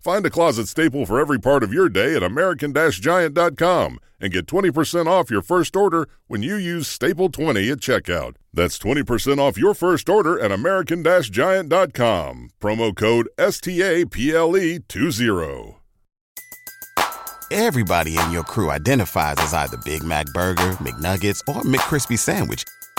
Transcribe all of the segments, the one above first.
Find a closet staple for every part of your day at American Giant.com and get 20% off your first order when you use Staple20 at checkout. That's 20% off your first order at American Giant.com. Promo code STAPLE20. Everybody in your crew identifies as either Big Mac Burger, McNuggets, or McCrispy Sandwich,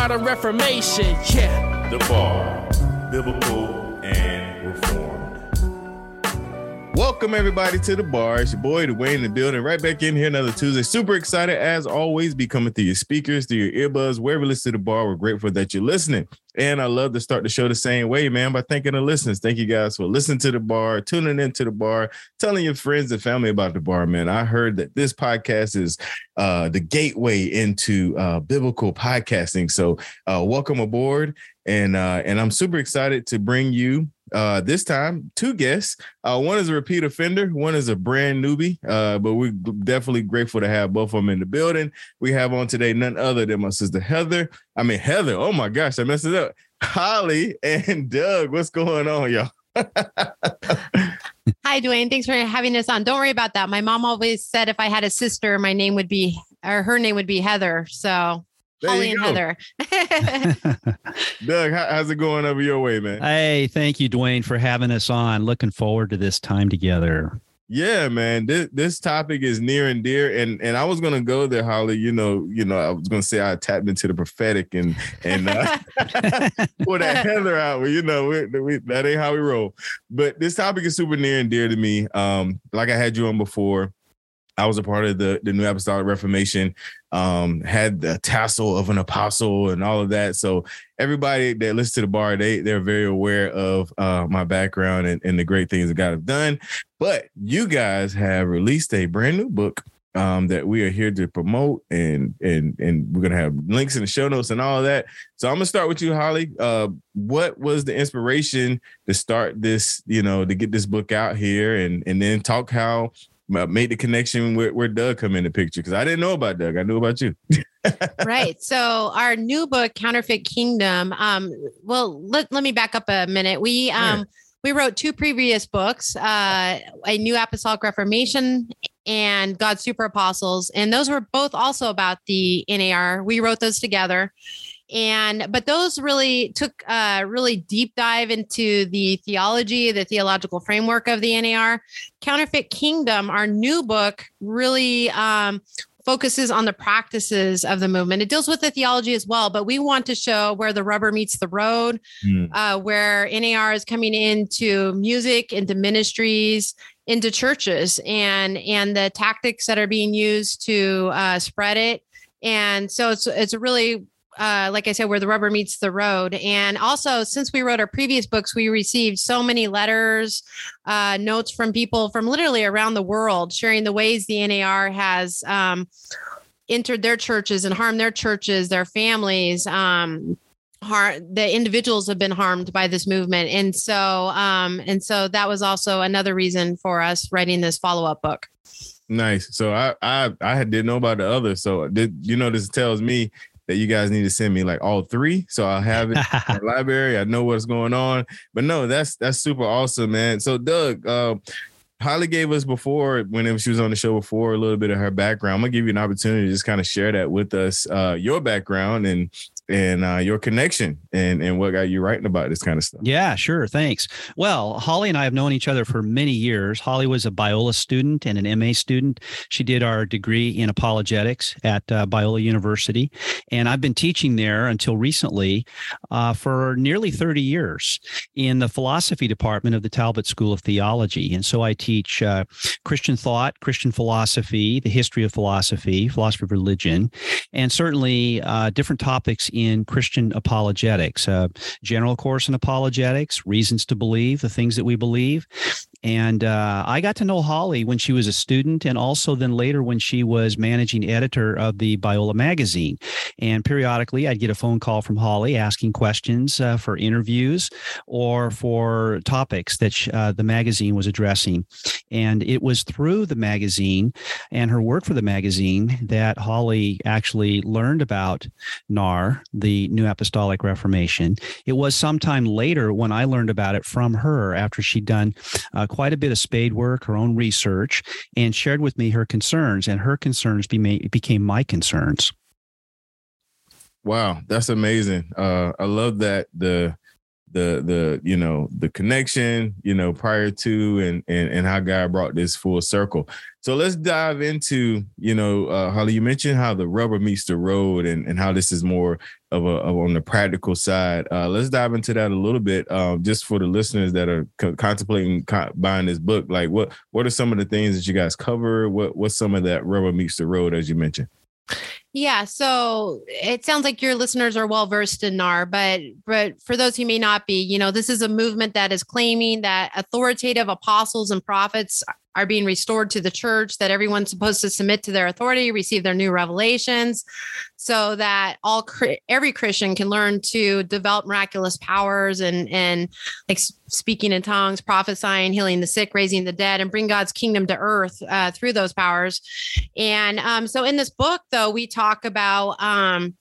modern reformation. Yeah. The Bar, Biblical and Reformed. Welcome everybody to the bar. It's your boy Dwayne in the building. Right back in here another Tuesday. Super excited as always. Be coming through your speakers, through your earbuds, wherever you listen to the bar. We're grateful that you're listening. And I love to start the show the same way, man, by thanking the listeners. Thank you guys for listening to the bar, tuning into the bar, telling your friends and family about the bar, man. I heard that this podcast is uh, the gateway into uh, biblical podcasting. So uh, welcome aboard. And uh, and I'm super excited to bring you uh, this time two guests. Uh, one is a repeat offender, one is a brand newbie. Uh, but we're definitely grateful to have both of them in the building. We have on today none other than my sister Heather. I mean Heather. Oh my gosh, I messed it up. Holly and Doug. What's going on, y'all? Hi, Dwayne. Thanks for having us on. Don't worry about that. My mom always said if I had a sister, my name would be, or her name would be Heather. So There Holly and. Heather. Doug, how, how's it going over your way, man? Hey, thank you, Dwayne, for having us on. Looking forward to this time together. Yeah, man. This this topic is near and dear, and and I was gonna go there, Holly. You know, you know, I was gonna say I tapped into the prophetic and and uh, pull that Heather out. But you know, we, we, that ain't how we roll. But this topic is super near and dear to me. Um, like I had you on before. I was a part of the the New Apostolic Reformation. Um, had the tassel of an apostle and all of that. So everybody that listens to the bar, they they're very aware of uh, my background and, and the great things that God have done. But you guys have released a brand new book um, that we are here to promote, and and and we're gonna have links in the show notes and all of that. So I'm gonna start with you, Holly. Uh, what was the inspiration to start this? You know, to get this book out here, and and then talk how made the connection where, where Doug come in the picture because I didn't know about Doug. I knew about you. right. So our new book, Counterfeit Kingdom. Um, well, let, let me back up a minute. We um we wrote two previous books, uh, a New Apostolic Reformation and God's Super Apostles, and those were both also about the NAR. We wrote those together. And but those really took a really deep dive into the theology, the theological framework of the NAR. Counterfeit Kingdom, our new book, really um, focuses on the practices of the movement. It deals with the theology as well, but we want to show where the rubber meets the road, uh, where NAR is coming into music, into ministries, into churches, and and the tactics that are being used to uh, spread it. And so it's it's a really uh, like I said, where the rubber meets the road. And also, since we wrote our previous books, we received so many letters, uh, notes from people from literally around the world sharing the ways the NAR has um, entered their churches and harmed their churches, their families. Um, har- the individuals have been harmed by this movement, and so um, and so that was also another reason for us writing this follow up book. Nice. So I I I didn't know about the other. So did you know this tells me that you guys need to send me like all three so I'll have it in the library. I know what's going on. But no, that's that's super awesome, man. So Doug, uh, Holly gave us before whenever she was on the show before a little bit of her background. I'm gonna give you an opportunity to just kind of share that with us, uh, your background and and uh, your connection and and what got you writing about this kind of stuff. Yeah, sure. Thanks. Well, Holly and I have known each other for many years. Holly was a Biola student and an MA student. She did our degree in apologetics at uh, Biola University, and I've been teaching there until recently uh, for nearly 30 years in the philosophy department of the Talbot School of Theology. And so I teach uh, Christian thought, Christian philosophy, the history of philosophy, philosophy of religion, and certainly uh, different topics in Christian apologetics, uh, general course in apologetics, reasons to believe, the things that we believe. And uh, I got to know Holly when she was a student, and also then later when she was managing editor of the Biola magazine. And periodically, I'd get a phone call from Holly asking questions uh, for interviews or for topics that sh- uh, the magazine was addressing. And it was through the magazine and her work for the magazine that Holly actually learned about NAR, the New Apostolic Reformation. It was sometime later when I learned about it from her after she'd done uh, quite a bit of spade work, her own research, and shared with me her concerns. And her concerns be- became my concerns. Wow, that's amazing. Uh, I love that the the the you know the connection you know prior to and and and how God brought this full circle. So let's dive into you know uh, Holly. You mentioned how the rubber meets the road and and how this is more of a of on the practical side. Uh, let's dive into that a little bit, um, just for the listeners that are co- contemplating co- buying this book. Like, what what are some of the things that you guys cover? What what's some of that rubber meets the road as you mentioned? Yeah, so it sounds like your listeners are well versed in NAR, but but for those who may not be, you know, this is a movement that is claiming that authoritative apostles and prophets are being restored to the church, that everyone's supposed to submit to their authority, receive their new revelations, so that all every Christian can learn to develop miraculous powers and and like speaking in tongues, prophesying, healing the sick, raising the dead, and bring God's kingdom to earth uh, through those powers. And um, so in this book, though, we talk about. Um,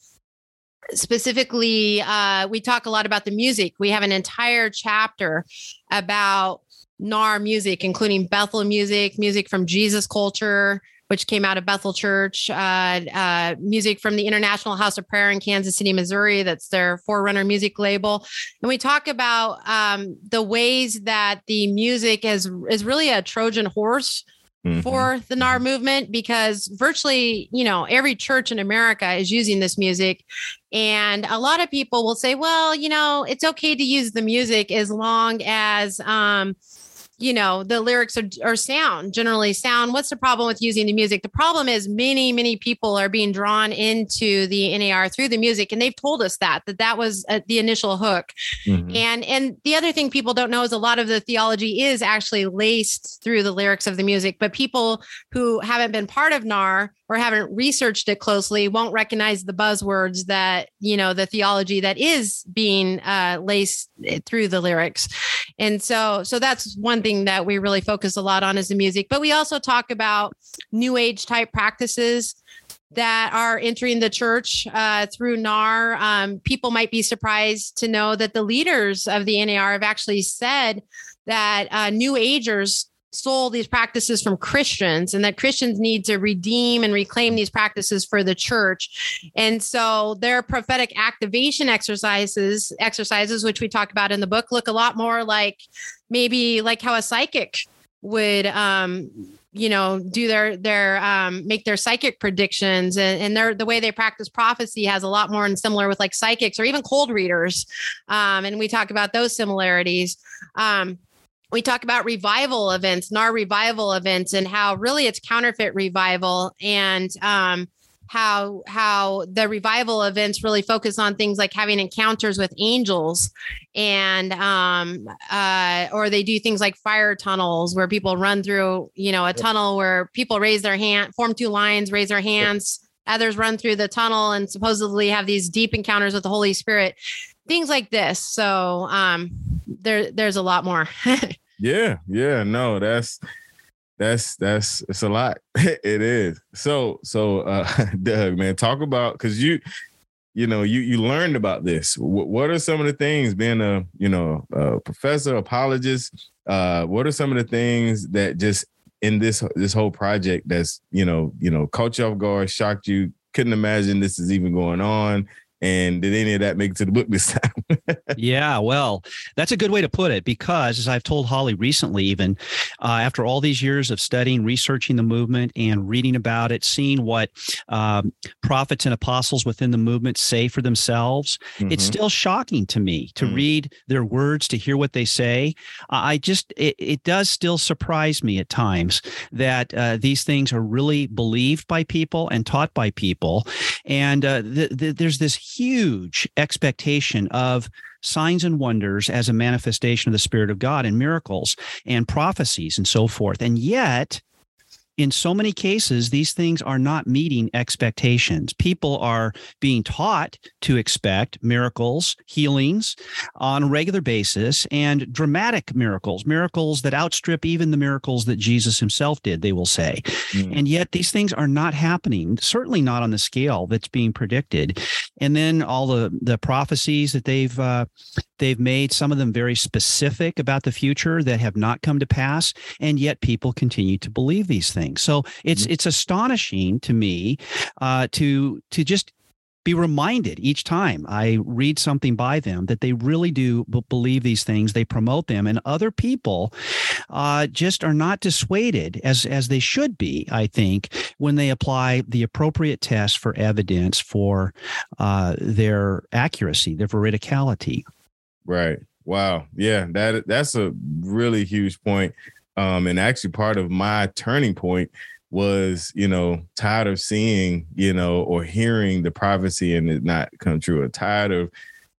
specifically uh, we talk a lot about the music we have an entire chapter about NAR music, including Bethel music, music from Jesus Culture, which came out of Bethel Church, uh, uh, music from the International House of Prayer in Kansas City, Missouri. That's their Forerunner music label. And we talk about um, the ways that the music is is really a Trojan horse Mm-hmm. for the NAR movement because virtually, you know, every church in America is using this music. And a lot of people will say, well, you know, it's okay to use the music as long as, um, you know the lyrics are, are sound generally sound. What's the problem with using the music? The problem is many many people are being drawn into the nar through the music and they've told us that that that was uh, the initial hook. Mm-hmm. and and the other thing people don't know is a lot of the theology is actually laced through the lyrics of the music but people who haven't been part of nar or haven't researched it closely won't recognize the buzzwords that you know the theology that is being uh, laced eh, through the lyrics and so so that's one thing that we really focus a lot on is the music but we also talk about new age type practices that are entering the church uh, through NAR. Um, people might be surprised to know that the leaders of the NAR have actually said that uh, New Agers stole these practices from Christians and that Christians need to redeem and reclaim these practices for the church. And so their prophetic activation exercises, exercises, which we talk about in the book, look a lot more like maybe like how a psychic would um you know do their their um make their psychic predictions and, and their the way they practice prophecy has a lot more and similar with like psychics or even cold readers um and we talk about those similarities um we talk about revival events, NAR revival events, and how really it's counterfeit revival and um, how how the revival events really focus on things like having encounters with angels and um uh or they do things like fire tunnels where people run through you know a tunnel where people raise their hand form two lines raise their hands others run through the tunnel and supposedly have these deep encounters with the holy spirit things like this. So um there there's a lot more yeah yeah no that's that's that's it's a lot. it is. So so uh Doug, man, talk about because you you know you you learned about this. W- what are some of the things being a you know a professor, apologist? Uh, what are some of the things that just in this this whole project that's you know you know caught you off guard, shocked you, couldn't imagine this is even going on, and did any of that make it to the book this time? yeah, well, that's a good way to put it because, as I've told Holly recently, even uh, after all these years of studying, researching the movement, and reading about it, seeing what um, prophets and apostles within the movement say for themselves, mm-hmm. it's still shocking to me to mm-hmm. read their words, to hear what they say. I just, it, it does still surprise me at times that uh, these things are really believed by people and taught by people. And uh, th- th- there's this huge expectation of signs and wonders as a manifestation of the Spirit of God and miracles and prophecies and so forth. And yet, in so many cases, these things are not meeting expectations. People are being taught to expect miracles, healings on a regular basis, and dramatic miracles, miracles that outstrip even the miracles that Jesus himself did, they will say. Mm. And yet these things are not happening, certainly not on the scale that's being predicted. And then all the, the prophecies that they've uh, they've made, some of them very specific about the future that have not come to pass, and yet people continue to believe these things things. So it's mm-hmm. it's astonishing to me uh, to to just be reminded each time I read something by them that they really do b- believe these things. They promote them, and other people uh, just are not dissuaded as as they should be. I think when they apply the appropriate tests for evidence for uh, their accuracy, their veridicality. Right. Wow. Yeah. That that's a really huge point. Um, and actually, part of my turning point was, you know, tired of seeing, you know, or hearing the prophecy and it not come true, or tired of,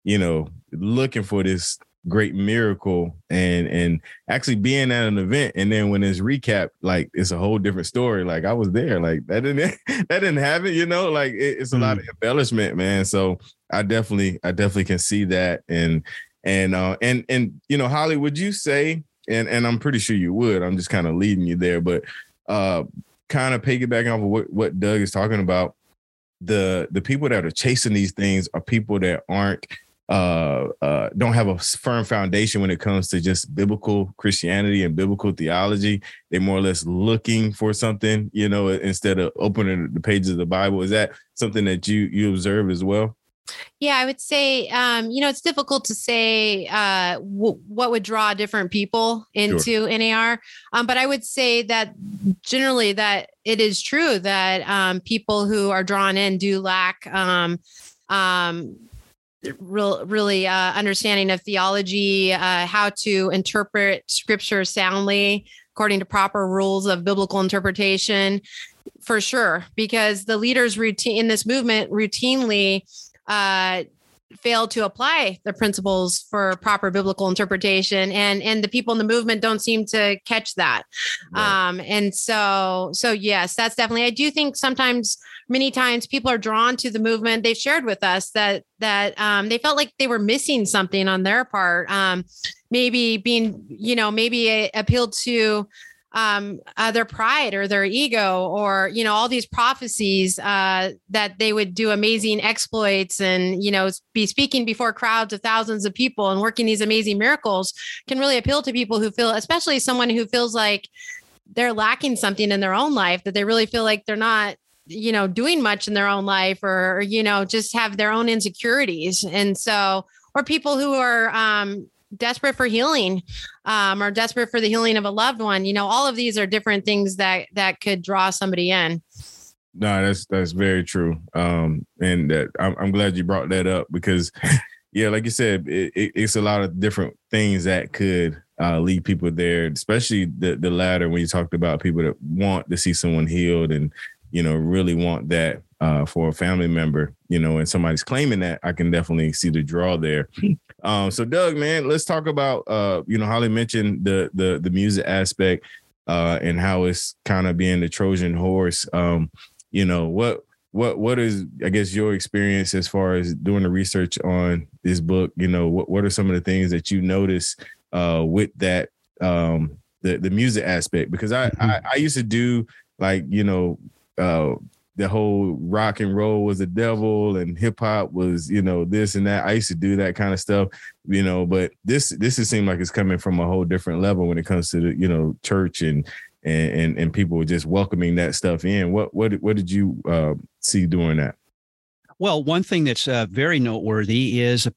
you know, looking for this great miracle and and actually being at an event. And then when it's recap like it's a whole different story. Like i was there. Like that didn't that didn't happen you know? Like it, it's a mm. lot of embellishment man. So i definitely i definitely can see that. And and uh and and you know holly would you say and and I'm pretty sure you would. I'm just kind of leading you there, but uh, kind of piggybacking off of what, what Doug is talking about. The the people that are chasing these things are people that aren't uh, uh, don't have a firm foundation when it comes to just biblical Christianity and biblical theology. They're more or less looking for something, you know, instead of opening the pages of the Bible. Is that something that you you observe as well? Yeah, I would say, um, you know, it's difficult to say uh, w- what would draw different people into sure. NAR, um, but I would say that generally that it is true that um, people who are drawn in do lack um, um, real, really uh, understanding of theology, uh, how to interpret scripture soundly according to proper rules of biblical interpretation, for sure. Because the leaders routine in this movement routinely uh, fail to apply the principles for proper biblical interpretation. And and the people in the movement don't seem to catch that. Right. um and so so yes that's definitely i do think sometimes many times people are drawn to the movement they've shared with us that that um they felt like they were missing something on their part. Um maybe being you know maybe appealed to um, uh, their pride or their ego or you know all these prophecies uh, that they would do amazing exploits and you know be speaking before crowds of thousands of people and working these amazing miracles can really appeal to people who feel especially someone who feels like they're lacking something in their own life that they really feel like they're not you know doing much in their own life or you know just have their own insecurities. And so or people who are um, desperate for healing um, or desperate for the healing of a loved one you know all of these are different things that that could draw somebody in. No that's that's very true. Um and that I'm, I'm glad you brought that up because yeah like you said it, it, it's a lot of different things that could uh, lead people there especially the the latter when you talked about people that want to see someone healed and you know really want that uh, for a family member, you know, and somebody's claiming that, I can definitely see the draw there. um, so Doug, man, let's talk about uh, you know, Holly mentioned the the the music aspect uh and how it's kind of being the Trojan horse. Um, you know, what what what is I guess your experience as far as doing the research on this book? You know, what what are some of the things that you notice uh with that um the the music aspect? Because I mm-hmm. I, I used to do like, you know, uh the whole rock and roll was the devil and hip hop was, you know, this and that. I used to do that kind of stuff, you know, but this this it seems like it's coming from a whole different level when it comes to the, you know, church and and and, and people just welcoming that stuff in. What what what did you uh, see doing that? Well, one thing that's uh, very noteworthy is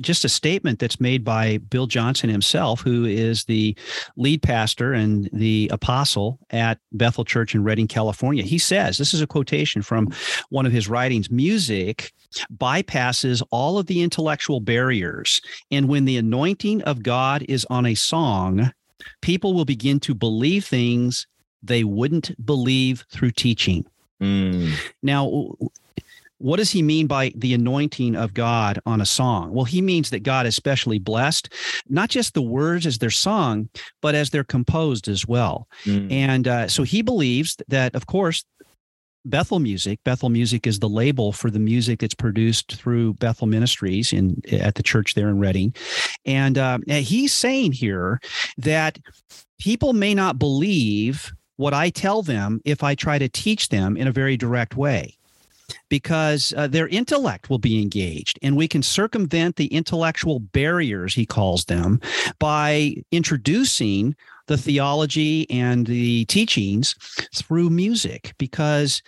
just a statement that's made by Bill Johnson himself, who is the lead pastor and the apostle at Bethel Church in Redding, California. He says, this is a quotation from one of his writings music bypasses all of the intellectual barriers. And when the anointing of God is on a song, people will begin to believe things they wouldn't believe through teaching. Mm. Now, what does he mean by the anointing of God on a song? Well, he means that God is specially blessed, not just the words as they're sung, but as they're composed as well. Mm. And uh, so he believes that, of course, Bethel Music. Bethel Music is the label for the music that's produced through Bethel Ministries in at the church there in Redding, and uh, he's saying here that people may not believe what I tell them if I try to teach them in a very direct way because uh, their intellect will be engaged and we can circumvent the intellectual barriers he calls them by introducing the theology and the teachings through music because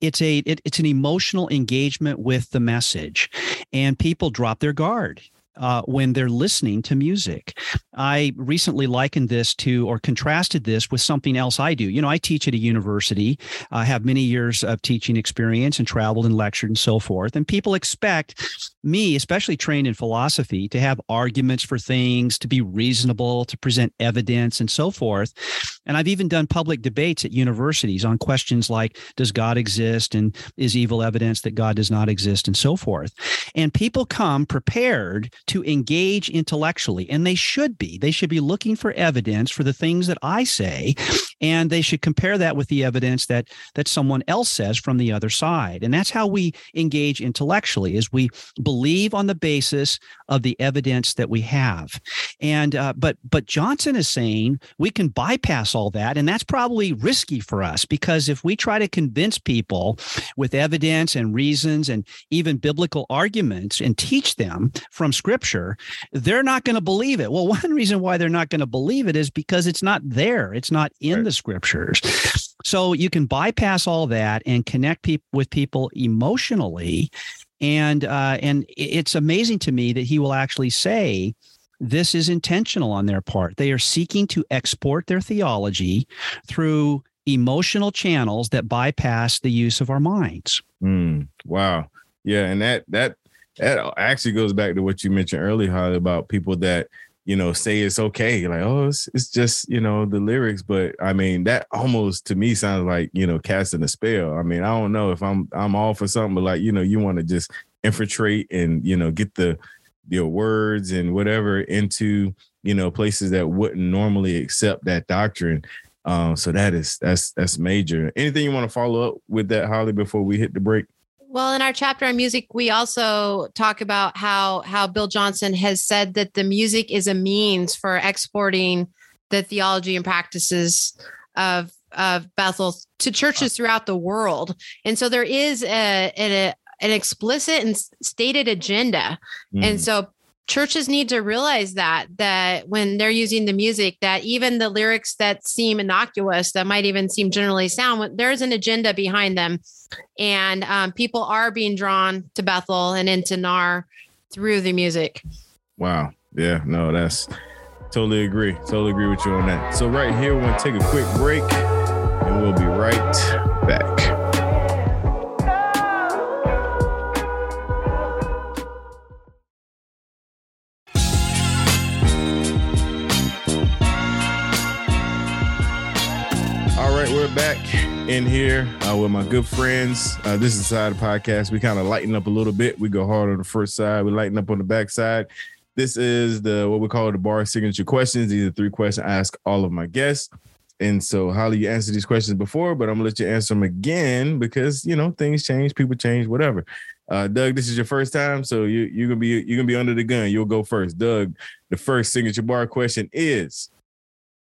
it's a it, it's an emotional engagement with the message and people drop their guard uh, when they're listening to music. I recently likened this to or contrasted this with something else I do. You know, I teach at a university, I have many years of teaching experience and traveled and lectured and so forth. And people expect me, especially trained in philosophy, to have arguments for things, to be reasonable, to present evidence and so forth. And I've even done public debates at universities on questions like Does God exist? And is evil evidence that God does not exist? And so forth. And people come prepared to engage intellectually, and they should be. They should be looking for evidence for the things that I say, and they should compare that with the evidence that that someone else says from the other side. And that's how we engage intellectually: is we believe on the basis of the evidence that we have. And uh, but but Johnson is saying we can bypass all that, and that's probably risky for us because if we try to convince people with evidence and reasons and even biblical arguments and teach them from scripture they're not going to believe it. Well, one reason why they're not going to believe it is because it's not there, it's not in right. the scriptures. So you can bypass all that and connect people with people emotionally. And uh, and it's amazing to me that he will actually say this is intentional on their part. They are seeking to export their theology through emotional channels that bypass the use of our minds. Mm, wow. Yeah, and that that that actually goes back to what you mentioned earlier, Holly, about people that you know say it's okay, like oh, it's, it's just you know the lyrics. But I mean, that almost to me sounds like you know casting a spell. I mean, I don't know if I'm I'm all for something, but like you know, you want to just infiltrate and you know get the your words and whatever into you know places that wouldn't normally accept that doctrine. Um, so that is that's that's major. Anything you want to follow up with that, Holly, before we hit the break? Well, in our chapter on music, we also talk about how how Bill Johnson has said that the music is a means for exporting the theology and practices of of Bethel to churches throughout the world. And so there is a, a an explicit and stated agenda. Mm. And so churches need to realize that that when they're using the music that even the lyrics that seem innocuous that might even seem generally sound there's an agenda behind them. And um, people are being drawn to bethel and into nar through the music. Wow. Yeah no that's totally agree. Totally agree with you on that. So right here we're to take a quick break and we'll be right back back. in here uh, with my good friends. Uh, this is the side of the podcast. We kind of lighten up a little bit. We go hard on the first side. We lighten up on the back side. This is the what we call the bar signature questions. These are three questions I ask all of my guests. And so, Holly, you answered these questions before, but I'm gonna let you answer them again because you know things change, people change, whatever. Uh, Doug, this is your first time, so you you're gonna be you're gonna be under the gun. You'll go first. Doug, the first signature bar question is,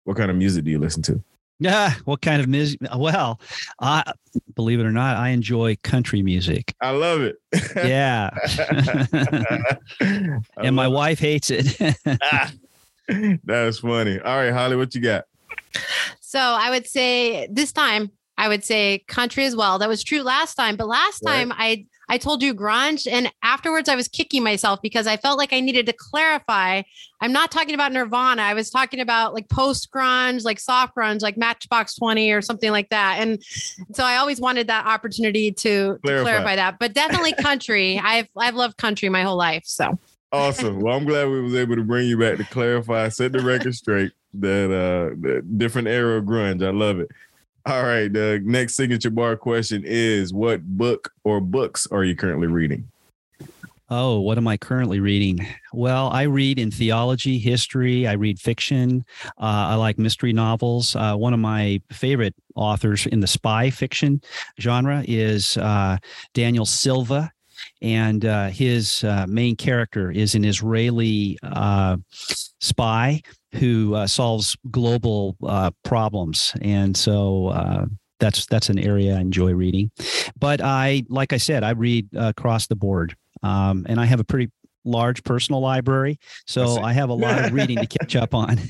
what kind of music do you listen to? Yeah, what kind of music? Well, I believe it or not, I enjoy country music. I love it. Yeah, and my wife hates it. That's funny. All right, Holly, what you got? So I would say this time I would say country as well. That was true last time, but last Right. time I I told you grunge and afterwards I was kicking myself because I felt like I needed to clarify. I'm not talking about Nirvana. I was talking about like post grunge, like soft grunge, like Matchbox 20 or something like that. And so I always wanted that opportunity to, to Clarify. clarify that. But definitely country. I've I've loved country my whole life. So Awesome. Well, I'm glad we was able to bring you back to clarify, set the record straight. That uh, the different era of grunge. I love it. All right. The next signature bar question is: What book or books are you currently reading? Oh, what am I currently reading? Well, I read in theology, history. I read fiction. Uh, I like mystery novels. Uh, one of my favorite authors in the spy fiction genre is uh, Daniel Silva. And uh, his uh, main character is an Israeli uh, spy who uh, solves global uh, problems. And so uh, that's that's an area I enjoy reading. But I, like I said, I read uh, across the board um, and I have a pretty large personal library, so see. I have a lot of reading to catch up on.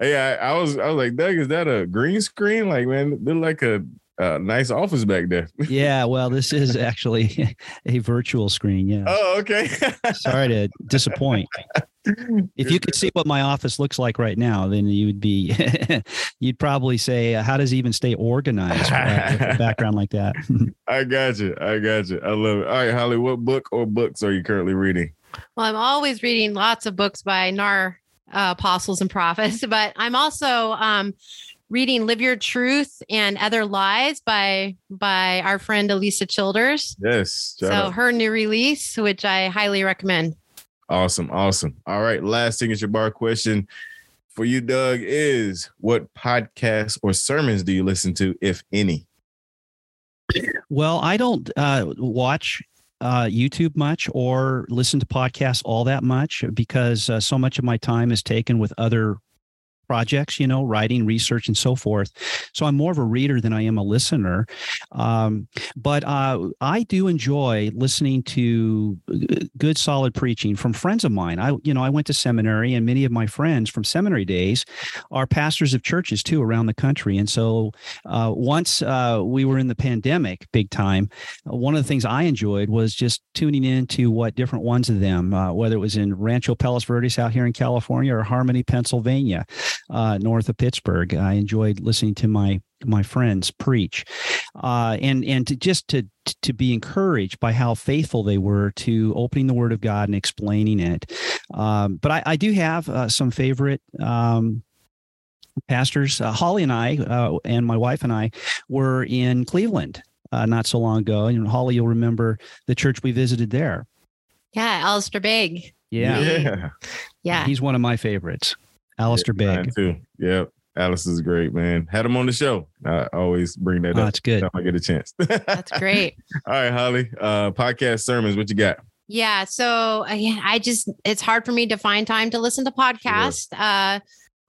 Hey, I, I was I was like, Doug, is that a green screen? Like, man, look like a, a nice office back there. yeah, well, this is actually a virtual screen. Yeah, Oh, okay. sorry to disappoint. If you could see what my office looks like right now, then you would be, you'd probably say, uh, "How does he even stay organized with a background like that?" I got you. I got you. I love it. All right, Holly, what book or books are you currently reading? Well, I'm always reading lots of books by NAR uh, apostles and prophets, but I'm also um, reading "Live Your Truth" and "Other Lies" by by our friend Alisa Childers. Yes. so out. her new release, which I highly recommend. Awesome. Awesome. All right. Last signature bar question for you, Doug, is what podcasts or sermons do you listen to, if any? Well, I don't uh, watch uh, YouTube much or listen to podcasts all that much because uh, so much of my time is taken with other projects, you know, writing, research, and so forth. So I'm more of a reader than I am a listener. Um, but uh, I do enjoy listening to good, solid preaching from friends of mine. I, you know, I went to seminary, and many of my friends from seminary days are pastors of churches too around the country. And so uh, once uh, we were in the pandemic, big time, uh, one of the things I enjoyed was just tuning in to what different ones of them, uh, whether it was in Rancho Palos Verdes out here in California or Harmony, Pennsylvania, uh, north of Pittsburgh. I enjoyed listening to my my friends preach, uh, and and to just to to be encouraged by how faithful they were to opening the Word of God and explaining it. Um, but I, I do have uh, some favorite. Um, pastors uh, holly and i uh, and my wife and i were in cleveland uh, not so long ago and holly you'll remember the church we visited there Yeah, Alistair Begg. yeah, Yeah. Yeah. he's one of my favorites alistair Mine begg too. Yep. Alice is great, man. Had him on the show. I always bring that oh, up. That's good If I get a chance. That's great. All right, Holly. Uh, podcast sermons. What you got? Yeah. So I just it's hard for me to find time to listen to podcasts. Uh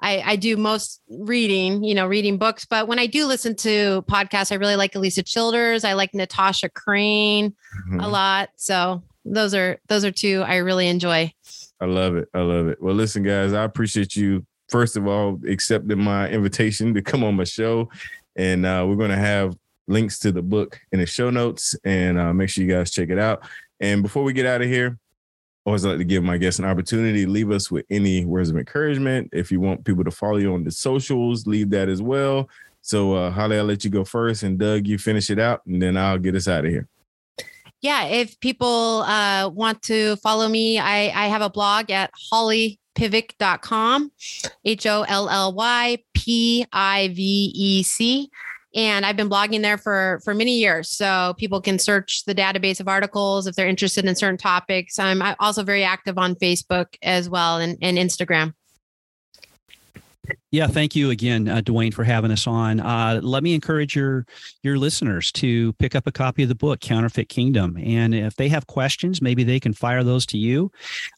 I, I do most reading, you know, reading books, but when I do listen to podcasts, I really like Alisa Childers. I like Natasha Crain Mhm. a lot. So those are those are two I really enjoy. I love it. I love it. Well, listen, guys, I appreciate you, first of all, accepting my invitation to come on my show. And uh, we're going to have links to the book in the show notes and uh, make sure you guys check it out. And before we get out of here, always like to give my guests an opportunity to leave us with any words of encouragement. If you want people to follow you on the socials, leave that as well. So, uh, Holly, I'll let you go first, and Doug, you finish it out, and then I'll get us out of here. Yeah, if people uh, want to follow me, I, I have a blog at hollypivec.com, H O L L Y P I V E C. and I've been blogging there for for many years. So people can search the database of articles if they're interested in certain topics. I'm also very active on Facebook as well and, and Instagram. Yeah, thank you again, uh, Dwayne, for having us on. Uh, let me encourage your your listeners to pick up a copy of the book, Counterfeit Kingdom, and if they have questions, maybe they can fire those to you,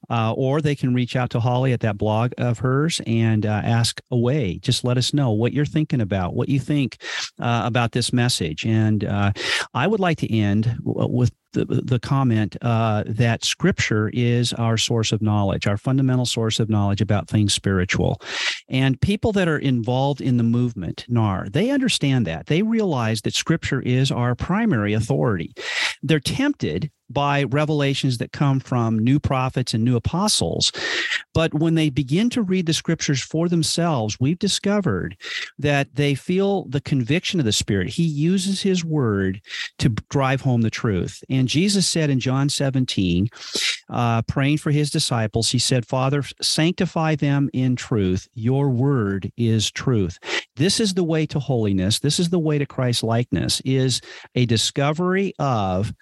uh, or they can reach out to Holly at that blog of hers and uh, ask away. Just let us know what you're thinking about, what you think uh, about this message, and uh, I would like to end with the, the comment uh, that scripture is our source of knowledge, our fundamental source of knowledge about things spiritual. And people that are involved in the movement, NAR, they understand that. They realize that scripture is our primary authority. They're tempted by revelations that come from new prophets and new apostles. But when they begin to read the scriptures for themselves, we've discovered that they feel the conviction of the Spirit. He uses his word to drive home the truth. And Jesus said in John 17, uh, praying for his disciples, he said, Father, sanctify them in truth. Your word is truth. This is the way to holiness. This is the way to Christ likeness, is a discovery of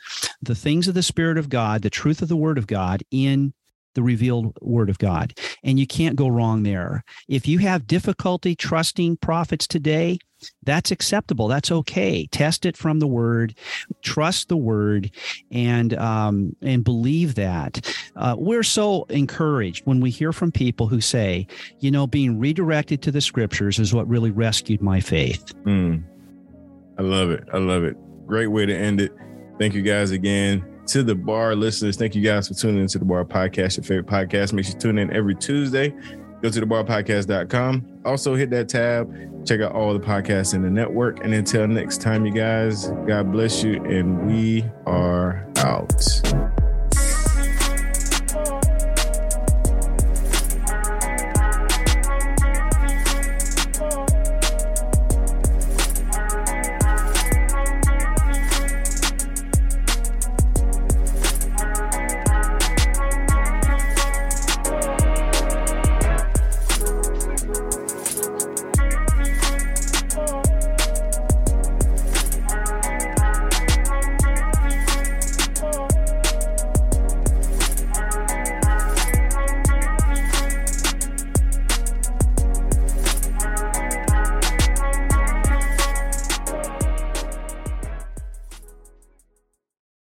the things of the Spirit of God, the truth of the Word of God in the revealed word of God. And you can't go wrong there. If you have difficulty trusting prophets today, that's acceptable. That's okay. Test it from the word, trust the word, and um, and believe that. Uh, we're so encouraged when we hear from people who say, you know, being redirected to the scriptures is what really rescued my faith. Mm. I love it. I love it. Great way to end it. Thank you guys again to the bar listeners. Thank you guys for tuning into the bar podcast, your favorite podcast. Make sure you tune in every Tuesday. Go to thebarpodcast.com. Also hit that tab. Check out all the podcasts in the network. And until next time, you guys, God bless you. And we are out.